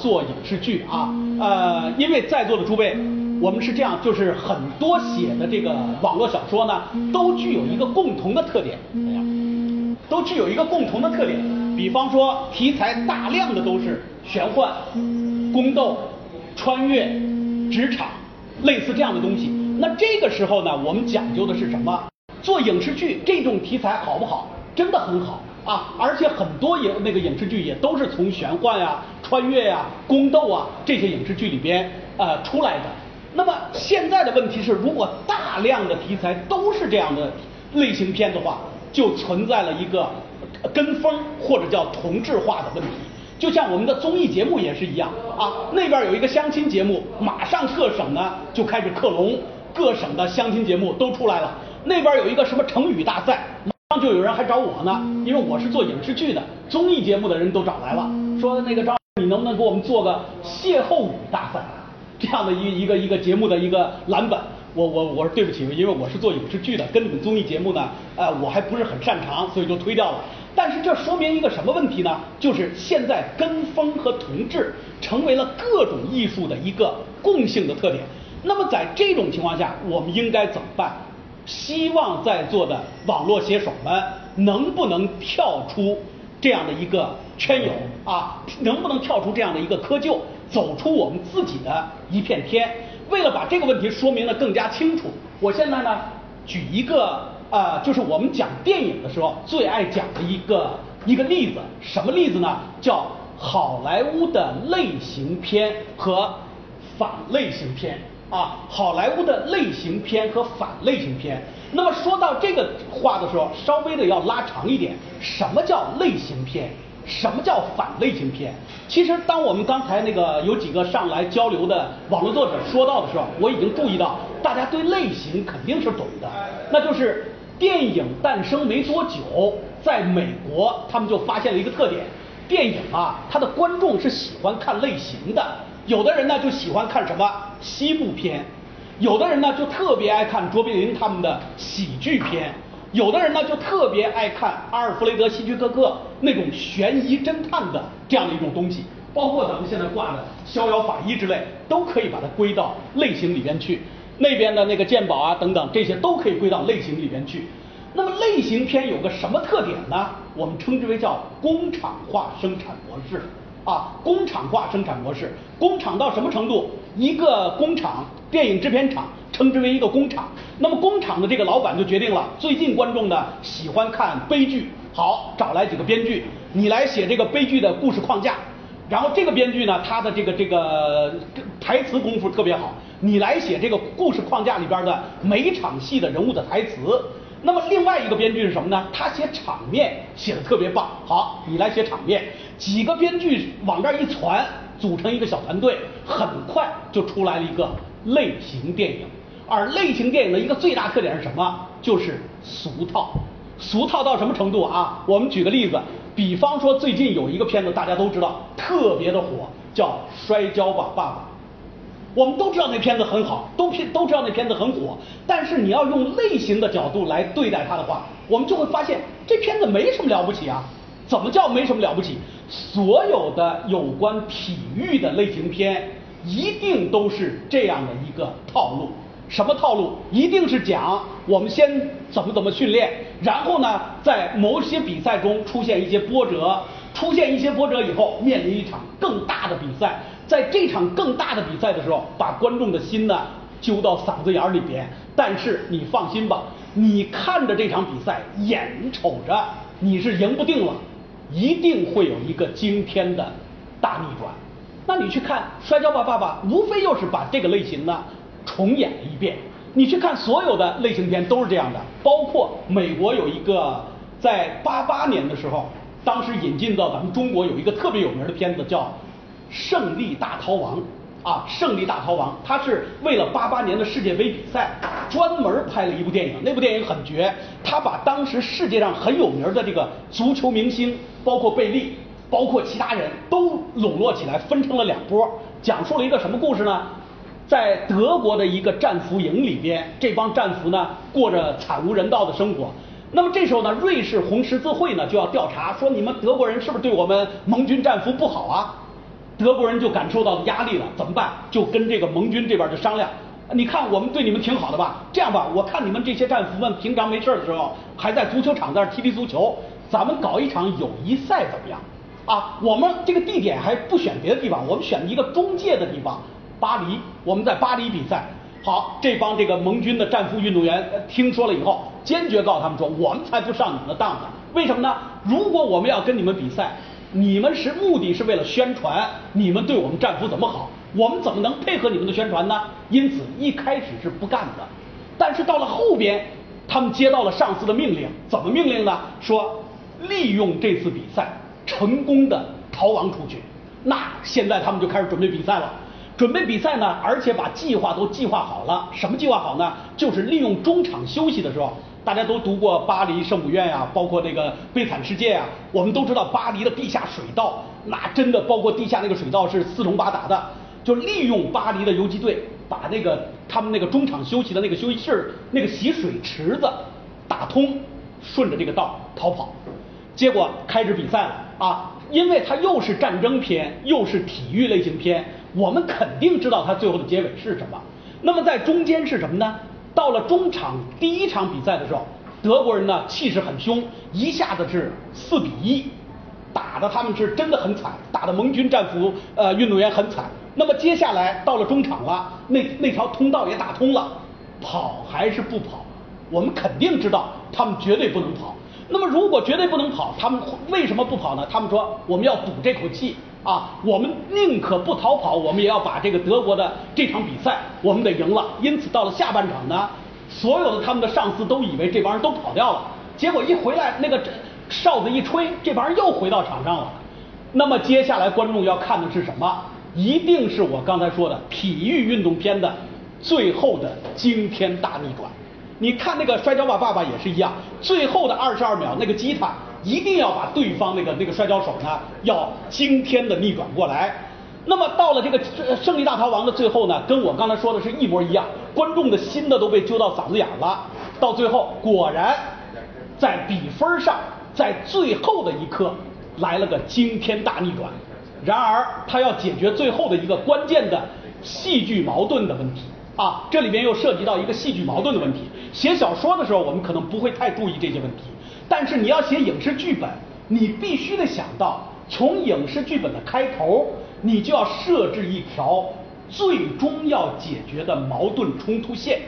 做影视剧啊，呃，因为在座的诸位，我们是这样，就是很多写的这个网络小说呢，都具有一个共同的特点，怎样？都具有一个共同的特点，比方说题材大量的都是玄幻、宫斗、穿越、职场，类似这样的东西。那这个时候呢，我们讲究的是什么？做影视剧这种题材好不好？真的很好。啊，而且很多影那个影视剧也都是从玄幻呀、穿越呀、宫斗啊这些影视剧里边呃出来的。那么现在的问题是，如果大量的题材都是这样的类型片的话，就存在了一个跟风或者叫同质化的问题。就像我们的综艺节目也是一样啊，那边有一个相亲节目，马上各省呢就开始克隆，各省的相亲节目都出来了。那边有一个什么成语大赛。就有人还找我呢，因为我是做影视剧的，综艺节目的人都找来了，说那个张，你能不能给我们做个邂逅语大赛，这样的一一个一个节目的一个蓝本？我我我说对不起，因为我是做影视剧的，跟你们综艺节目呢，呃，我还不是很擅长，所以就推掉了。但是这说明一个什么问题呢？就是现在跟风和同质成为了各种艺术的一个共性的特点。那么在这种情况下，我们应该怎么办？希望在座的网络写手们能不能跳出这样的一个圈友啊？能不能跳出这样的一个窠臼，走出我们自己的一片天？为了把这个问题说明的更加清楚，我现在呢举一个啊，就是我们讲电影的时候最爱讲的一个一个例子，什么例子呢？叫好莱坞的类型片和反类型片。啊，好莱坞的类型片和反类型片。那么说到这个话的时候，稍微的要拉长一点。什么叫类型片？什么叫反类型片？其实，当我们刚才那个有几个上来交流的网络作者说到的时候，我已经注意到，大家对类型肯定是懂的。那就是电影诞生没多久，在美国他们就发现了一个特点：电影啊，它的观众是喜欢看类型的。有的人呢就喜欢看什么西部片，有的人呢就特别爱看卓别林他们的喜剧片，有的人呢就特别爱看阿尔弗雷德希区柯克那种悬疑侦探的这样的一种东西，包括咱们现在挂的《逍遥法医》之类，都可以把它归到类型里边去。那边的那个鉴宝啊等等，这些都可以归到类型里边去。那么类型片有个什么特点呢？我们称之为叫工厂化生产模式。啊，工厂化生产模式，工厂到什么程度？一个工厂，电影制片厂称之为一个工厂。那么工厂的这个老板就决定了，最近观众呢喜欢看悲剧，好，找来几个编剧，你来写这个悲剧的故事框架。然后这个编剧呢，他的这个这个台词功夫特别好，你来写这个故事框架里边的每场戏的人物的台词。那么另外一个编剧是什么呢？他写场面写的特别棒，好，你来写场面。几个编剧往这儿一传，组成一个小团队，很快就出来了一个类型电影。而类型电影的一个最大特点是什么？就是俗套。俗套到什么程度啊？我们举个例子，比方说最近有一个片子大家都知道，特别的火，叫《摔跤吧，爸爸》。我们都知道那片子很好，都片都知道那片子很火。但是你要用类型的角度来对待它的话，我们就会发现这片子没什么了不起啊。怎么叫没什么了不起？所有的有关体育的类型片，一定都是这样的一个套路。什么套路？一定是讲我们先怎么怎么训练，然后呢，在某些比赛中出现一些波折，出现一些波折以后，面临一场更大的比赛，在这场更大的比赛的时候，把观众的心呢揪到嗓子眼里边。但是你放心吧，你看着这场比赛，眼瞅着你是赢不定了。一定会有一个惊天的大逆转。那你去看《摔跤吧，爸爸》，无非就是把这个类型呢重演了一遍。你去看所有的类型片都是这样的，包括美国有一个在八八年的时候，当时引进到咱们中国有一个特别有名的片子叫《胜利大逃亡》。啊，胜利大逃亡，他是为了八八年的世界杯比赛专门拍了一部电影，那部电影很绝，他把当时世界上很有名的这个足球明星，包括贝利，包括其他人都笼络起来，分成了两波，讲述了一个什么故事呢？在德国的一个战俘营里边，这帮战俘呢过着惨无人道的生活。那么这时候呢，瑞士红十字会呢就要调查，说你们德国人是不是对我们盟军战俘不好啊？德国人就感受到压力了，怎么办？就跟这个盟军这边就商量。你看，我们对你们挺好的吧？这样吧，我看你们这些战俘们平常没事的时候，还在足球场在那踢踢足球，咱们搞一场友谊赛怎么样？啊，我们这个地点还不选别的地方，我们选一个中介的地方，巴黎，我们在巴黎比赛。好，这帮这个盟军的战俘运动员听说了以后，坚决告诉他们说，我们才不上你们的当呢。为什么呢？如果我们要跟你们比赛，你们是目的是为了宣传你们对我们战俘怎么好。我们怎么能配合你们的宣传呢？因此一开始是不干的，但是到了后边，他们接到了上司的命令，怎么命令呢？说利用这次比赛成功的逃亡出去。那现在他们就开始准备比赛了，准备比赛呢，而且把计划都计划好了。什么计划好呢？就是利用中场休息的时候，大家都读过《巴黎圣母院》呀，包括那个《悲惨世界》啊，我们都知道巴黎的地下水道，那真的包括地下那个水道是四通八达的。就利用巴黎的游击队，把那个他们那个中场休息的那个休息室那个洗水池子打通，顺着这个道逃跑。结果开始比赛了啊！因为它又是战争片，又是体育类型片，我们肯定知道它最后的结尾是什么。那么在中间是什么呢？到了中场第一场比赛的时候，德国人呢气势很凶，一下子是四比一，打的他们是真的很惨，打的盟军战俘呃运动员很惨。那么接下来到了中场了，那那条通道也打通了，跑还是不跑？我们肯定知道他们绝对不能跑。那么如果绝对不能跑，他们为什么不跑呢？他们说我们要赌这口气啊，我们宁可不逃跑，我们也要把这个德国的这场比赛我们得赢了。因此到了下半场呢，所有的他们的上司都以为这帮人都跑掉了，结果一回来那个哨子一吹，这帮人又回到场上了。那么接下来观众要看的是什么？一定是我刚才说的体育运动片的最后的惊天大逆转。你看那个《摔跤吧，爸爸》也是一样，最后的二十二秒那个击塔，一定要把对方那个那个摔跤手呢，要惊天的逆转过来。那么到了这个胜利大逃亡的最后呢，跟我刚才说的是一模一样，观众的心呢都被揪到嗓子眼了。到最后果然在比分上，在最后的一刻来了个惊天大逆转。然而，他要解决最后的一个关键的戏剧矛盾的问题啊，这里边又涉及到一个戏剧矛盾的问题。写小说的时候，我们可能不会太注意这些问题，但是你要写影视剧本，你必须得想到，从影视剧本的开头，你就要设置一条最终要解决的矛盾冲突线。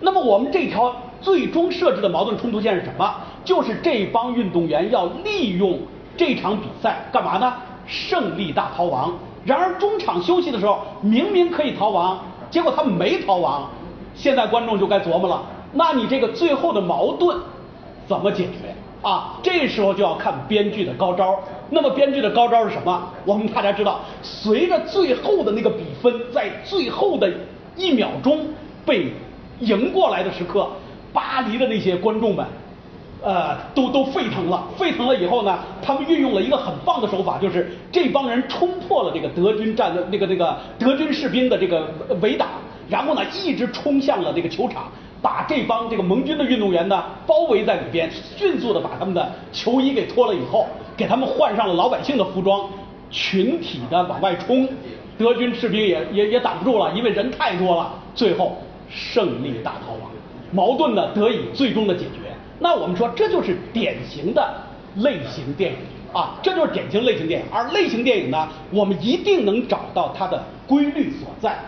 那么，我们这条最终设置的矛盾冲突线是什么？就是这帮运动员要利用这场比赛干嘛呢？胜利大逃亡，然而中场休息的时候明明可以逃亡，结果他们没逃亡。现在观众就该琢磨了，那你这个最后的矛盾怎么解决啊？这时候就要看编剧的高招。那么编剧的高招是什么？我们大家知道，随着最后的那个比分在最后的一秒钟被赢过来的时刻，巴黎的那些观众们。呃，都都沸腾了，沸腾了以后呢，他们运用了一个很棒的手法，就是这帮人冲破了这个德军战的那个那个德军士兵的这个围挡，然后呢，一直冲向了这个球场，把这帮这个盟军的运动员呢包围在里边，迅速的把他们的球衣给脱了以后，给他们换上了老百姓的服装，群体的往外冲，德军士兵也也也挡不住了，因为人太多了，最后胜利大逃亡，矛盾呢得以最终的解决。那我们说这就是典型的类型电影啊，这就是典型类型电影。而类型电影呢，我们一定能找到它的规律所在。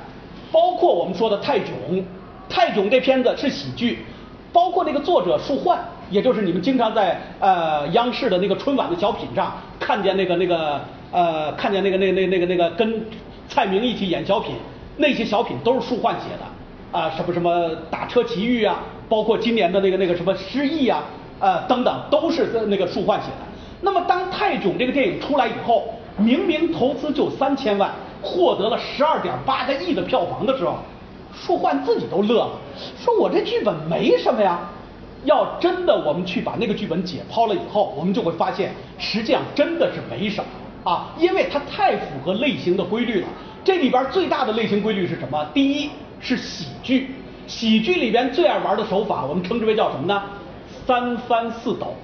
包括我们说的《泰囧》，《泰囧》这片子是喜剧，包括那个作者树焕，也就是你们经常在呃央视的那个春晚的小品上看见那个那个呃看见那个那那那个那个跟蔡明一起演小品，那些小品都是树焕写的啊，什么什么打车奇遇啊。包括今年的那个那个什么失忆啊，呃等等，都是那个树焕写的。那么当《泰囧》这个电影出来以后，明明投资就三千万，获得了十二点八个亿的票房的时候，树焕自己都乐了，说我这剧本没什么呀。要真的我们去把那个剧本解剖了以后，我们就会发现，实际上真的是没什么啊，因为它太符合类型的规律了。这里边最大的类型规律是什么？第一是喜剧。喜剧里边最爱玩的手法，我们称之为叫什么呢？三翻四抖，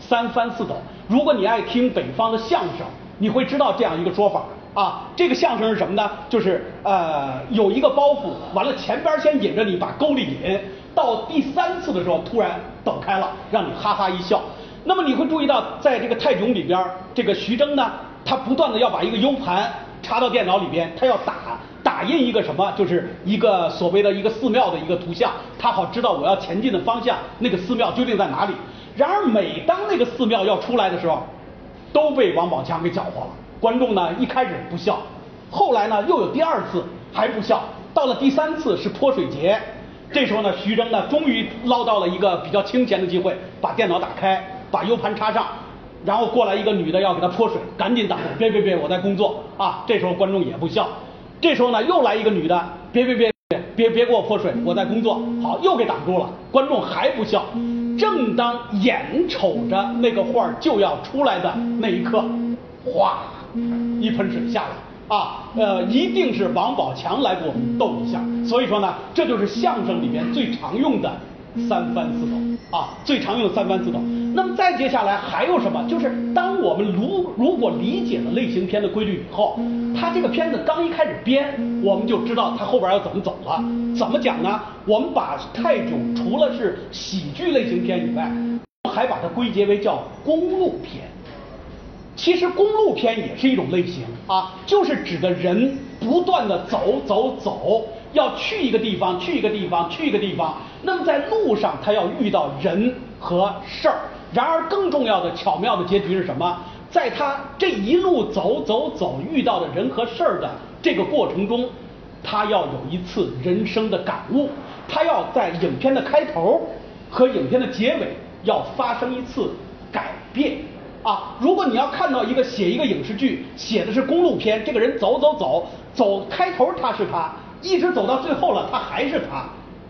三翻四抖。如果你爱听北方的相声，你会知道这样一个说法啊，这个相声是什么呢？就是呃有一个包袱，完了前边先引着你把沟里引，到第三次的时候突然抖开了，让你哈哈一笑。那么你会注意到，在这个泰囧里边，这个徐峥呢，他不断的要把一个 U 盘插到电脑里边，他要打打印一个什么，就是一个所谓的一个寺庙的一个图像，他好知道我要前进的方向，那个寺庙究竟在哪里。然而每当那个寺庙要出来的时候，都被王宝强给搅和了。观众呢一开始不笑，后来呢又有第二次还不笑，到了第三次是泼水节，这时候呢徐峥呢终于捞到了一个比较清闲的机会，把电脑打开，把 U 盘插上，然后过来一个女的要给他泼水，赶紧挡住，别别别，我在工作啊。这时候观众也不笑，这时候呢又来一个女的，别别别别别别给我泼水，我在工作，好又给挡住了，观众还不笑。正当眼瞅着那个画就要出来的那一刻，哗，一盆水下来啊，呃，一定是王宝强来给我们逗一下。所以说呢，这就是相声里面最常用的三番四抖啊，最常用的三番四抖。那么再接下来还有什么？就是当我们如如果理解了类型片的规律以后，它这个片子刚一开始编，我们就知道它后边要怎么走了。怎么讲呢？我们把泰囧除了是喜剧类型片以外，还把它归结为叫公路片。其实公路片也是一种类型啊，就是指的人不断的走走走，要去一个地方，去一个地方，去一个地方。那么在路上，他要遇到人和事儿。然而更重要的巧妙的结局是什么？在他这一路走走走遇到的人和事儿的这个过程中，他要有一次人生的感悟，他要在影片的开头和影片的结尾要发生一次改变啊！如果你要看到一个写一个影视剧写的是公路片，这个人走走走走，开头他是他，一直走到最后了他还是他，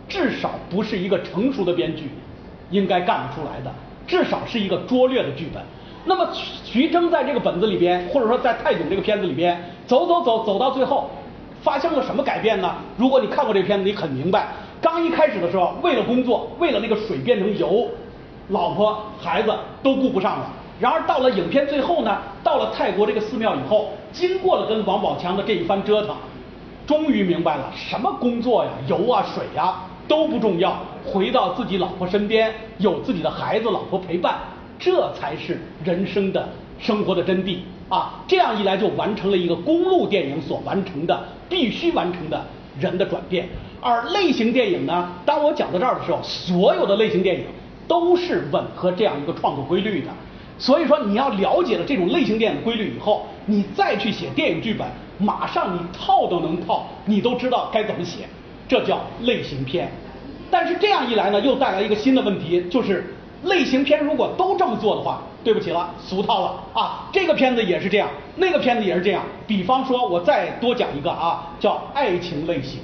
至少不是一个成熟的编剧应该干得出来的。至少是一个拙劣的剧本。那么徐峥在这个本子里边，或者说在泰囧这个片子里边，走走走走到最后，发生了什么改变呢？如果你看过这片子，你很明白。刚一开始的时候，为了工作，为了那个水变成油，老婆孩子都顾不上了。然而到了影片最后呢，到了泰国这个寺庙以后，经过了跟王宝强的这一番折腾，终于明白了什么工作呀、油啊、水呀。都不重要，回到自己老婆身边，有自己的孩子、老婆陪伴，这才是人生的生活的真谛啊！这样一来，就完成了一个公路电影所完成的必须完成的人的转变。而类型电影呢，当我讲到这儿的时候，所有的类型电影都是吻合这样一个创作规律的。所以说，你要了解了这种类型电影的规律以后，你再去写电影剧本，马上你套都能套，你都知道该怎么写。这叫类型片，但是这样一来呢，又带来一个新的问题，就是类型片如果都这么做的话，对不起了，俗套了啊！这个片子也是这样，那个片子也是这样。比方说，我再多讲一个啊，叫爱情类型。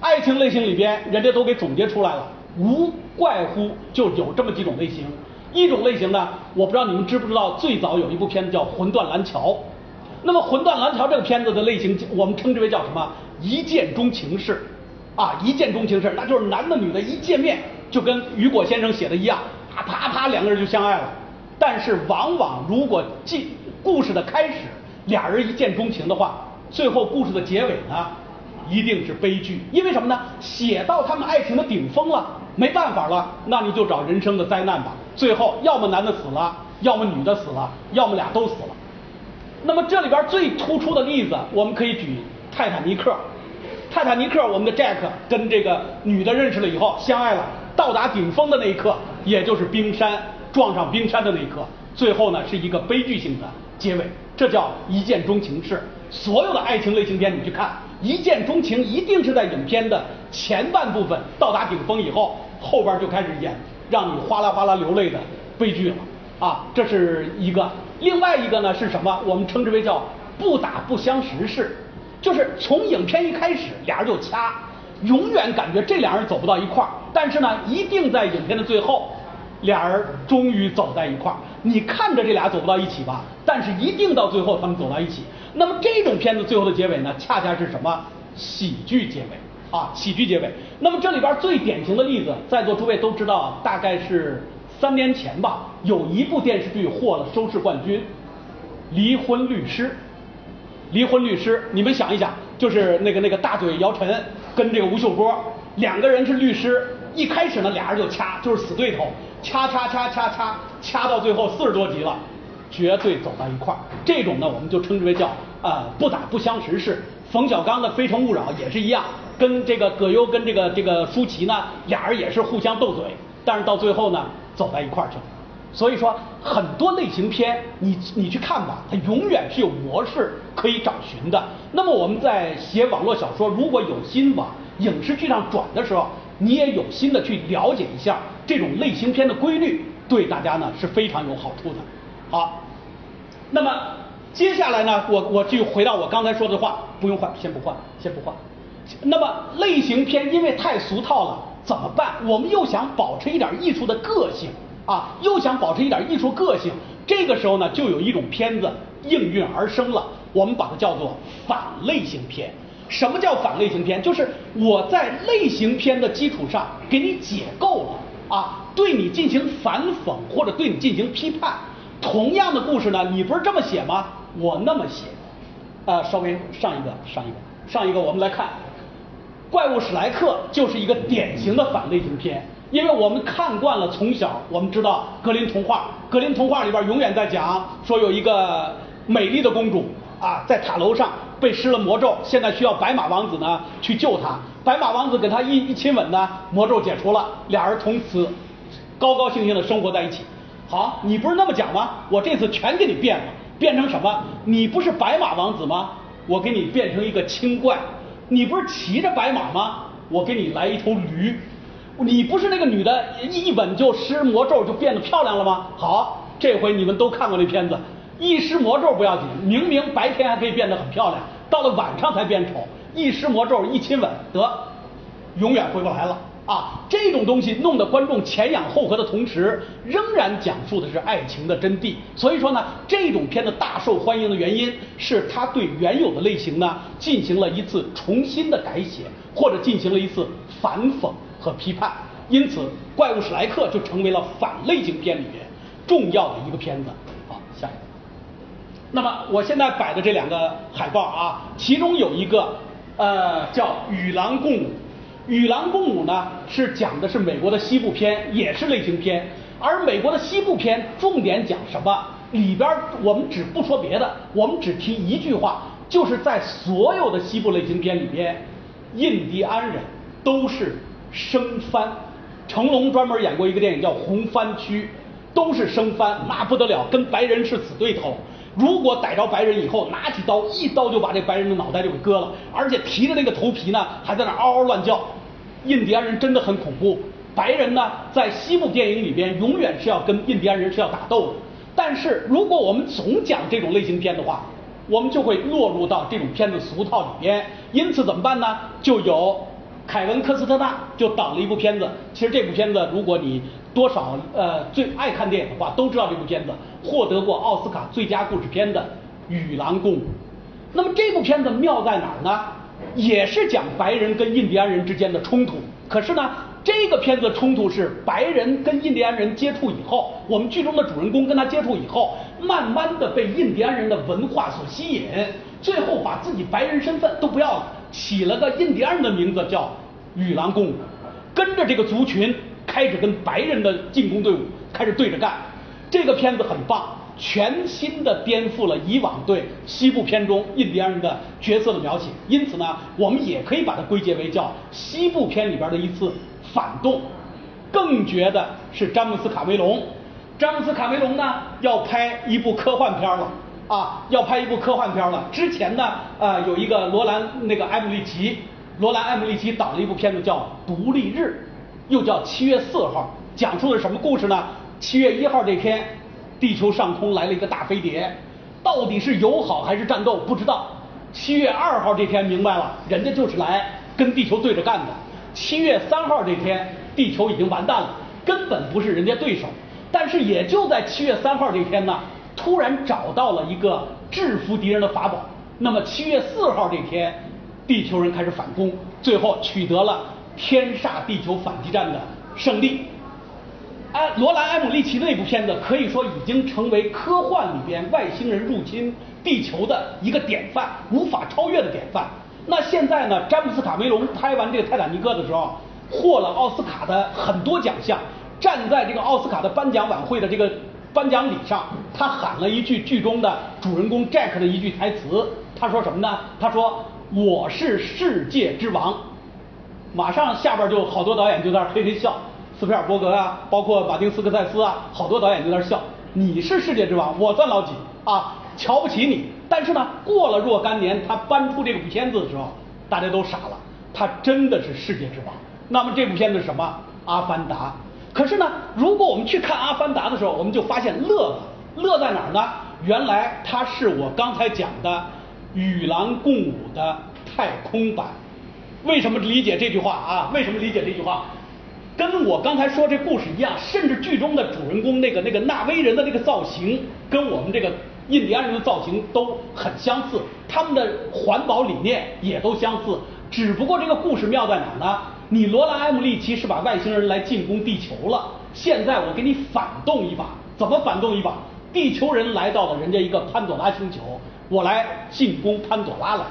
爱情类型里边，人家都给总结出来了，无怪乎就有这么几种类型。一种类型呢，我不知道你们知不知道，最早有一部片子叫《魂断蓝桥》。那么《魂断蓝桥》这个片子的类型，我们称之为叫什么？一见钟情式。啊，一见钟情式那就是男的女的一见面就跟雨果先生写的一样，啪啪啪两个人就相爱了。但是往往如果记故事的开始俩人一见钟情的话，最后故事的结尾呢一定是悲剧。因为什么呢？写到他们爱情的顶峰了，没办法了，那你就找人生的灾难吧。最后要么男的死了，要么女的死了，要么俩都死了。那么这里边最突出的例子，我们可以举泰坦尼克。泰坦尼克，我们的 Jack 跟这个女的认识了以后相爱了，到达顶峰的那一刻，也就是冰山撞上冰山的那一刻，最后呢是一个悲剧性的结尾，这叫一见钟情式。所有的爱情类型片你去看，一见钟情一定是在影片的前半部分到达顶峰以后，后边就开始演让你哗啦哗啦流泪的悲剧了啊，这是一个。另外一个呢是什么？我们称之为叫不打不相识式。就是从影片一开始，俩人就掐，永远感觉这俩人走不到一块儿。但是呢，一定在影片的最后，俩人终于走在一块儿。你看着这俩走不到一起吧，但是一定到最后他们走到一起。那么这种片子最后的结尾呢，恰恰是什么？喜剧结尾啊，喜剧结尾。那么这里边最典型的例子，在座诸位都知道，大概是三年前吧，有一部电视剧获了收视冠军，《离婚律师》。离婚律师，你们想一想，就是那个那个大嘴姚晨跟这个吴秀波两个人是律师，一开始呢俩人就掐，就是死对头，掐掐掐掐掐，掐到最后四十多集了，绝对走到一块儿。这种呢，我们就称之为叫啊不打不相识式。冯小刚的《非诚勿扰》也是一样，跟这个葛优跟这个这个舒淇呢，俩人也是互相斗嘴，但是到最后呢，走在一块儿去了。所以说，很多类型片，你你去看吧，它永远是有模式可以找寻的。那么我们在写网络小说，如果有心往影视剧上转的时候，你也有心的去了解一下这种类型片的规律，对大家呢是非常有好处的。好，那么接下来呢，我我就回到我刚才说的话，不用换，先不换，先不换。那么类型片因为太俗套了，怎么办？我们又想保持一点艺术的个性。啊，又想保持一点艺术个性，这个时候呢，就有一种片子应运而生了，我们把它叫做反类型片。什么叫反类型片？就是我在类型片的基础上给你解构了啊，对你进行反讽或者对你进行批判。同样的故事呢，你不是这么写吗？我那么写。啊，稍微上一个，上一个，上一个，我们来看，《怪物史莱克》就是一个典型的反类型片。因为我们看惯了，从小我们知道格林童话，格林童话里边永远在讲说有一个美丽的公主啊，在塔楼上被施了魔咒，现在需要白马王子呢去救她。白马王子给她一一亲吻呢，魔咒解除了，俩人从此高高兴兴的生活在一起。好，你不是那么讲吗？我这次全给你变了，变成什么？你不是白马王子吗？我给你变成一个青怪。你不是骑着白马吗？我给你来一头驴。你不是那个女的，一吻就施魔咒就变得漂亮了吗？好，这回你们都看过那片子，一施魔咒不要紧，明明白天还可以变得很漂亮，到了晚上才变丑，一施魔咒一亲吻得，永远回不来了啊！这种东西弄得观众前仰后合的同时，仍然讲述的是爱情的真谛。所以说呢，这种片子大受欢迎的原因是它对原有的类型呢进行了一次重新的改写，或者进行了一次反讽。和批判，因此《怪物史莱克》就成为了反类型片里面重要的一个片子。好，下一个。那么我现在摆的这两个海报啊，其中有一个呃叫《与狼共舞》，《与狼共舞》呢是讲的是美国的西部片，也是类型片。而美国的西部片重点讲什么？里边我们只不说别的，我们只提一句话，就是在所有的西部类型片里边，印第安人都是。生番，成龙专门演过一个电影叫《红番区》，都是生番，那不得了，跟白人是死对头。如果逮着白人以后，拿起刀一刀就把这白人的脑袋就给割了，而且提着那个头皮呢，还在那嗷嗷乱叫。印第安人真的很恐怖。白人呢，在西部电影里边，永远是要跟印第安人是要打斗的。但是如果我们总讲这种类型片的话，我们就会落入到这种片子俗套里边。因此怎么办呢？就有。凯文·科斯特纳就导了一部片子，其实这部片子，如果你多少呃最爱看电影的话，都知道这部片子获得过奥斯卡最佳故事片的《与狼共舞》。那么这部片子妙在哪儿呢？也是讲白人跟印第安人之间的冲突。可是呢，这个片子冲突是白人跟印第安人接触以后，我们剧中的主人公跟他接触以后，慢慢的被印第安人的文化所吸引，最后把自己白人身份都不要了。起了个印第安人的名字叫与狼共舞，跟着这个族群开始跟白人的进攻队伍开始对着干。这个片子很棒，全新的颠覆了以往对西部片中印第安人的角色的描写。因此呢，我们也可以把它归结为叫西部片里边的一次反动。更绝的是詹姆斯卡梅隆，詹姆斯卡梅隆呢要拍一部科幻片了。啊，要拍一部科幻片了。之前呢，呃，有一个罗兰那个艾姆利奇，罗兰艾姆利奇导了一部片子叫《独立日》，又叫《七月四号》，讲述的是什么故事呢？七月一号这天，地球上空来了一个大飞碟，到底是友好还是战斗不知道。七月二号这天明白了，人家就是来跟地球对着干的。七月三号这天，地球已经完蛋了，根本不是人家对手。但是也就在七月三号这天呢。突然找到了一个制服敌人的法宝。那么七月四号这天，地球人开始反攻，最后取得了天煞地球反击战的胜利。埃罗兰·埃姆利奇的那部片子可以说已经成为科幻里边外星人入侵地球的一个典范，无法超越的典范。那现在呢，詹姆斯·卡梅隆拍完这个《泰坦尼克》的时候，获了奥斯卡的很多奖项，站在这个奥斯卡的颁奖晚会的这个颁奖礼上，他喊了一句剧中的主人公 Jack 的一句台词，他说什么呢？他说：“我是世界之王。”马上下边就好多导演就在那嘿嘿笑，斯皮尔伯格啊，包括马丁斯科塞斯啊，好多导演就在那笑。你是世界之王，我算老几啊？瞧不起你。但是呢，过了若干年，他搬出这部片子的时候，大家都傻了。他真的是世界之王。那么这部片子是什么？《阿凡达》。可是呢，如果我们去看《阿凡达》的时候，我们就发现乐了。乐在哪儿呢？原来它是我刚才讲的《与狼共舞》的太空版。为什么理解这句话啊？为什么理解这句话？跟我刚才说这故事一样，甚至剧中的主人公那个那个纳威人的那个造型，跟我们这个印第安人的造型都很相似，他们的环保理念也都相似。只不过这个故事妙在哪呢？你罗兰·埃姆利奇是把外星人来进攻地球了，现在我给你反动一把，怎么反动一把？地球人来到了人家一个潘朵拉星球，我来进攻潘朵拉了。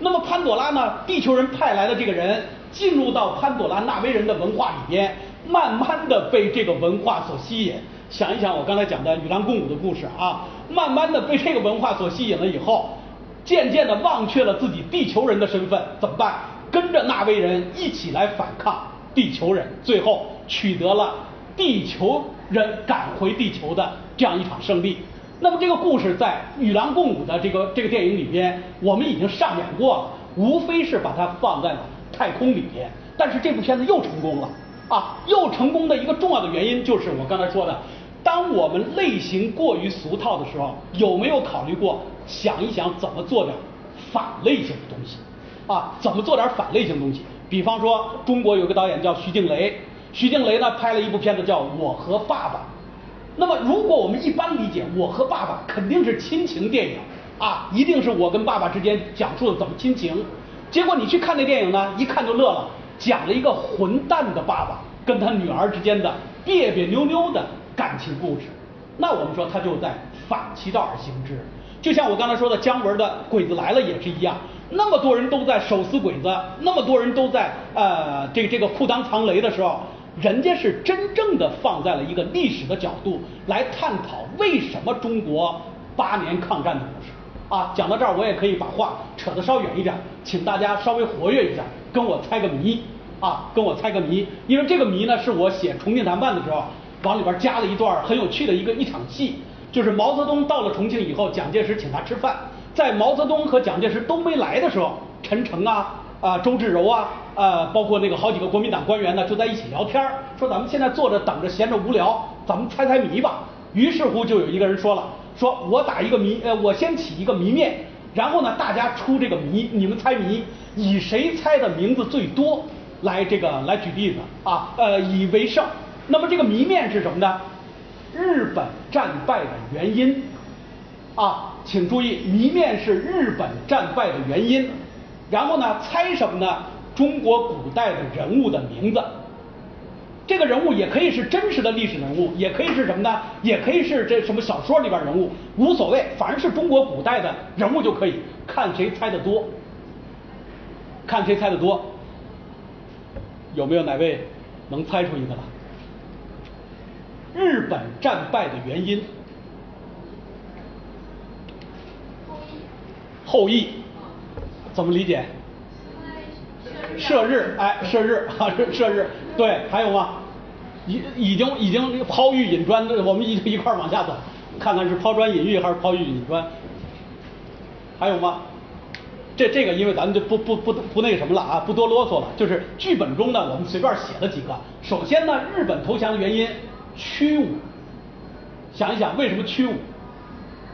那么潘朵拉呢？地球人派来的这个人进入到潘朵拉纳威人的文化里边，慢慢的被这个文化所吸引。想一想我刚才讲的与狼共舞的故事啊，慢慢的被这个文化所吸引了以后，渐渐的忘却了自己地球人的身份，怎么办？跟着纳威人一起来反抗地球人，最后取得了地球人赶回地球的这样一场胜利。那么这个故事在《与狼共舞》的这个这个电影里边，我们已经上演过了，无非是把它放在了太空里边。但是这部片子又成功了啊！又成功的一个重要的原因就是我刚才说的，当我们类型过于俗套的时候，有没有考虑过想一想怎么做点反类型的东西啊？怎么做点反类型东西？比方说，中国有个导演叫徐静蕾，徐静蕾呢拍了一部片子叫《我和爸爸》。那么，如果我们一般理解，我和爸爸肯定是亲情电影啊，一定是我跟爸爸之间讲述的怎么亲情。结果你去看那电影呢，一看就乐了，讲了一个混蛋的爸爸跟他女儿之间的别别扭扭的感情故事。那我们说他就在反其道而行之。就像我刚才说的，姜文的《鬼子来了》也是一样，那么多人都在手撕鬼子，那么多人都在呃这个这个裤裆藏雷的时候。人家是真正的放在了一个历史的角度来探讨为什么中国八年抗战的故事啊。讲到这儿，我也可以把话扯得稍远一点，请大家稍微活跃一下，跟我猜个谜啊，跟我猜个谜。因为这个谜呢，是我写《重庆谈判》的时候往里边加了一段很有趣的一个一场戏，就是毛泽东到了重庆以后，蒋介石请他吃饭，在毛泽东和蒋介石都没来的时候，陈诚啊。啊，周至柔啊，呃，包括那个好几个国民党官员呢，就在一起聊天说咱们现在坐着等着，闲着无聊，咱们猜猜谜吧。于是乎，就有一个人说了，说我打一个谜，呃，我先起一个谜面，然后呢，大家出这个谜，你们猜谜，以谁猜的名字最多来这个来举例子啊，呃，以为胜。那么这个谜面是什么呢？日本战败的原因啊，请注意，谜面是日本战败的原因。然后呢，猜什么呢？中国古代的人物的名字。这个人物也可以是真实的历史人物，也可以是什么呢？也可以是这什么小说里边人物，无所谓，反正是中国古代的人物就可以。看谁猜的多，看谁猜的多。有没有哪位能猜出一个来？日本战败的原因。后羿。怎么理解？射日，哎，射日，射日，对，还有吗？已已经已经抛玉引砖，我们一一块往下走，看看是抛砖引玉还是抛玉引砖？还有吗？这这个因为咱们就不不不不那个什么了啊，不多啰嗦了。就是剧本中呢，我们随便写了几个。首先呢，日本投降的原因，屈武。想一想，为什么屈武？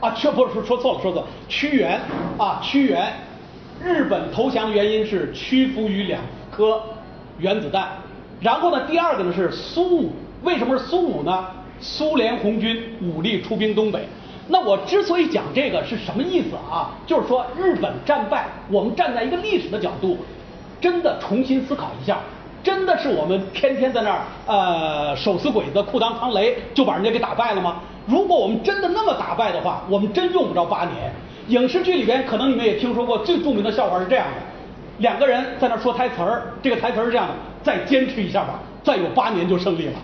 啊，屈不是说错了，说错了，屈原啊，屈原。日本投降原因是屈服于两颗原子弹，然后呢，第二个呢是苏武，为什么是苏武呢？苏联红军武力出兵东北。那我之所以讲这个是什么意思啊？就是说日本战败，我们站在一个历史的角度，真的重新思考一下，真的是我们天天在那儿呃手撕鬼子、裤裆藏雷就把人家给打败了吗？如果我们真的那么打败的话，我们真用不着八年。影视剧里边可能你们也听说过最著名的笑话是这样的：两个人在那说台词儿，这个台词是这样的，再坚持一下吧，再有八年就胜利了。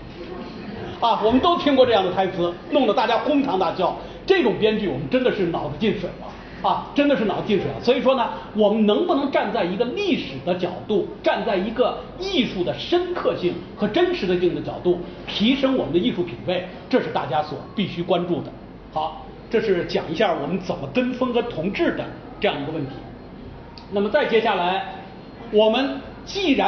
啊，我们都听过这样的台词，弄得大家哄堂大笑。这种编剧我们真的是脑子进水了，啊，真的是脑子进水了。所以说呢，我们能不能站在一个历史的角度，站在一个艺术的深刻性和真实的性的角度，提升我们的艺术品位，这是大家所必须关注的。好，这是讲一下我们怎么跟风和同质的这样一个问题。那么再接下来，我们既然